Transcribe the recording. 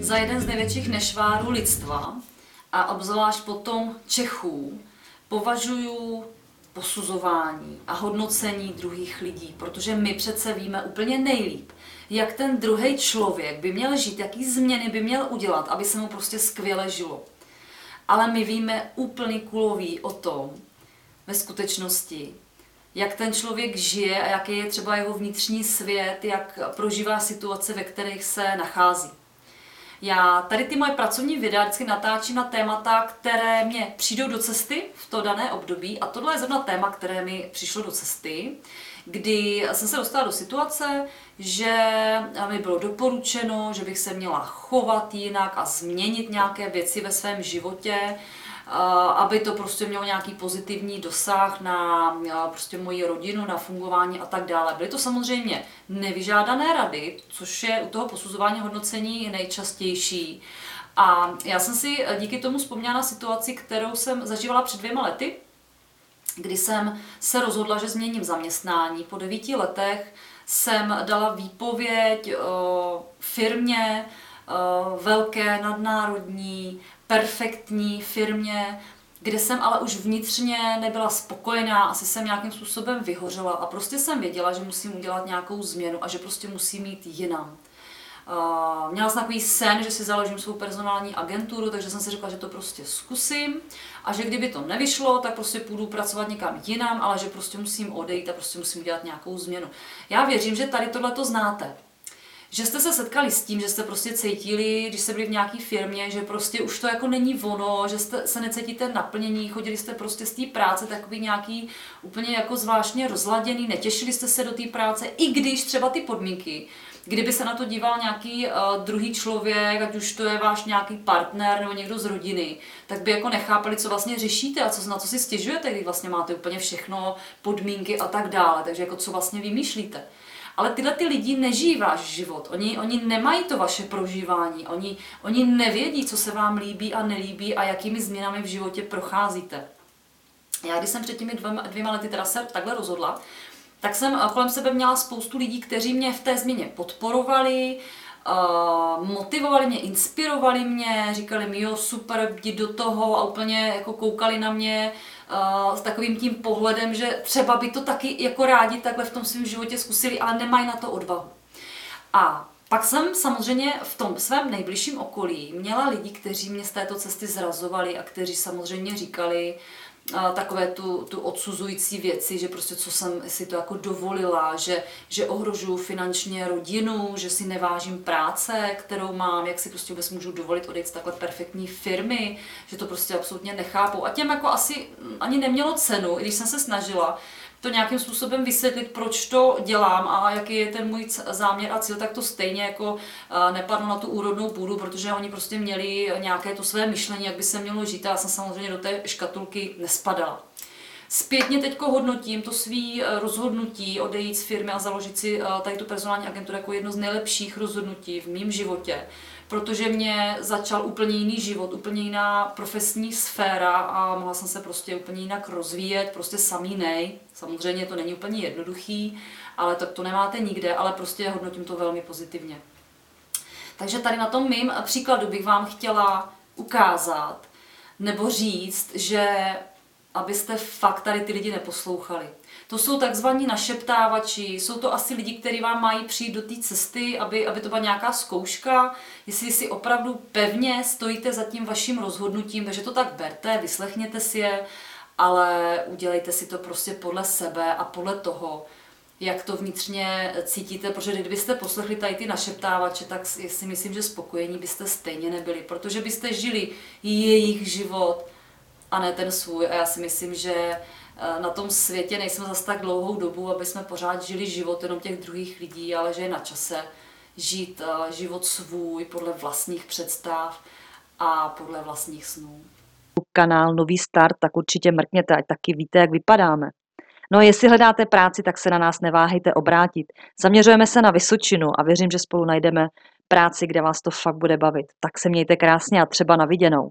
Za jeden z největších nešvárů lidstva a obzvlášť potom Čechů považuji posuzování a hodnocení druhých lidí, protože my přece víme úplně nejlíp, jak ten druhý člověk by měl žít, jaký změny by měl udělat, aby se mu prostě skvěle žilo. Ale my víme úplný kulový o tom, ve skutečnosti, jak ten člověk žije a jaký je třeba jeho vnitřní svět, jak prožívá situace, ve kterých se nachází. Já tady ty moje pracovní videa vždycky natáčím na témata, které mě přijdou do cesty v to dané období a tohle je zrovna téma, které mi přišlo do cesty, kdy jsem se dostala do situace, že mi bylo doporučeno, že bych se měla chovat jinak a změnit nějaké věci ve svém životě, aby to prostě mělo nějaký pozitivní dosah na prostě moji rodinu, na fungování a tak dále. Byly to samozřejmě nevyžádané rady, což je u toho posuzování hodnocení nejčastější. A já jsem si díky tomu vzpomněla na situaci, kterou jsem zažívala před dvěma lety, kdy jsem se rozhodla, že změním zaměstnání. Po devíti letech jsem dala výpověď firmě, velké, nadnárodní, perfektní firmě, kde jsem ale už vnitřně nebyla spokojená, asi jsem nějakým způsobem vyhořela a prostě jsem věděla, že musím udělat nějakou změnu a že prostě musím mít jinam. Uh, měla jsem takový sen, že si založím svou personální agenturu, takže jsem si řekla, že to prostě zkusím a že kdyby to nevyšlo, tak prostě půjdu pracovat někam jinam, ale že prostě musím odejít a prostě musím udělat nějakou změnu. Já věřím, že tady tohle to znáte že jste se setkali s tím, že jste prostě cítili, když jste byli v nějaké firmě, že prostě už to jako není ono, že jste se necítíte naplnění, chodili jste prostě z té práce takový nějaký úplně jako zvláštně rozladěný, netěšili jste se do té práce, i když třeba ty podmínky, kdyby se na to díval nějaký uh, druhý člověk, ať už to je váš nějaký partner nebo někdo z rodiny, tak by jako nechápali, co vlastně řešíte a co, na co si stěžujete, když vlastně máte úplně všechno, podmínky a tak dále. Takže jako co vlastně vymýšlíte. Ale tyhle ty lidi nežijí váš život, oni, oni nemají to vaše prožívání, oni, oni nevědí, co se vám líbí a nelíbí a jakými změnami v životě procházíte. Já když jsem před těmi dvěma, dvěma lety teda se takhle rozhodla, tak jsem kolem sebe měla spoustu lidí, kteří mě v té změně podporovali, uh, motivovali mě, inspirovali mě, říkali mi, jo, super, jdi do toho a úplně jako koukali na mě uh, s takovým tím pohledem, že třeba by to taky jako rádi takhle v tom svém životě zkusili, ale nemají na to odvahu. A pak jsem samozřejmě v tom svém nejbližším okolí měla lidi, kteří mě z této cesty zrazovali a kteří samozřejmě říkali, takové tu, tu odsuzující věci, že prostě co jsem si to jako dovolila, že, že ohrožuju finančně rodinu, že si nevážím práce, kterou mám, jak si prostě vůbec můžu dovolit odejít z takhle perfektní firmy, že to prostě absolutně nechápou. A těm jako asi ani nemělo cenu, i když jsem se snažila, to nějakým způsobem vysvětlit, proč to dělám a jaký je ten můj záměr a cíl, tak to stejně jako nepadlo na tu úrodnou půdu, protože oni prostě měli nějaké to své myšlení, jak by se mělo žít a já jsem samozřejmě do té škatulky nespadala. Zpětně teď hodnotím to svý e, rozhodnutí odejít z firmy a založit si e, tady tu personální agenturu jako jedno z nejlepších rozhodnutí v mém životě, protože mě začal úplně jiný život, úplně jiná profesní sféra a mohla jsem se prostě úplně jinak rozvíjet, prostě samý nej. Samozřejmě to není úplně jednoduchý, ale tak to nemáte nikde, ale prostě hodnotím to velmi pozitivně. Takže tady na tom mým příkladu bych vám chtěla ukázat nebo říct, že abyste fakt tady ty lidi neposlouchali. To jsou takzvaní našeptávači, jsou to asi lidi, kteří vám mají přijít do té cesty, aby, aby to byla nějaká zkouška, jestli si opravdu pevně stojíte za tím vaším rozhodnutím, takže to tak berte, vyslechněte si je, ale udělejte si to prostě podle sebe a podle toho, jak to vnitřně cítíte, protože kdybyste poslechli tady ty našeptávače, tak si myslím, že spokojení byste stejně nebyli, protože byste žili jejich život a ne ten svůj. A já si myslím, že eh, na tom světě nejsme zase tak dlouhou dobu, aby jsme pořád žili život jenom těch druhých lidí, ale že je na čase žít eh, život svůj podle vlastních představ a podle vlastních snů. Kanál Nový start, tak určitě mrkněte, ať taky víte, jak vypadáme. No a jestli hledáte práci, tak se na nás neváhejte obrátit. Zaměřujeme se na Vysočinu a věřím, že spolu najdeme práci, kde vás to fakt bude bavit. Tak se mějte krásně a třeba na viděnou.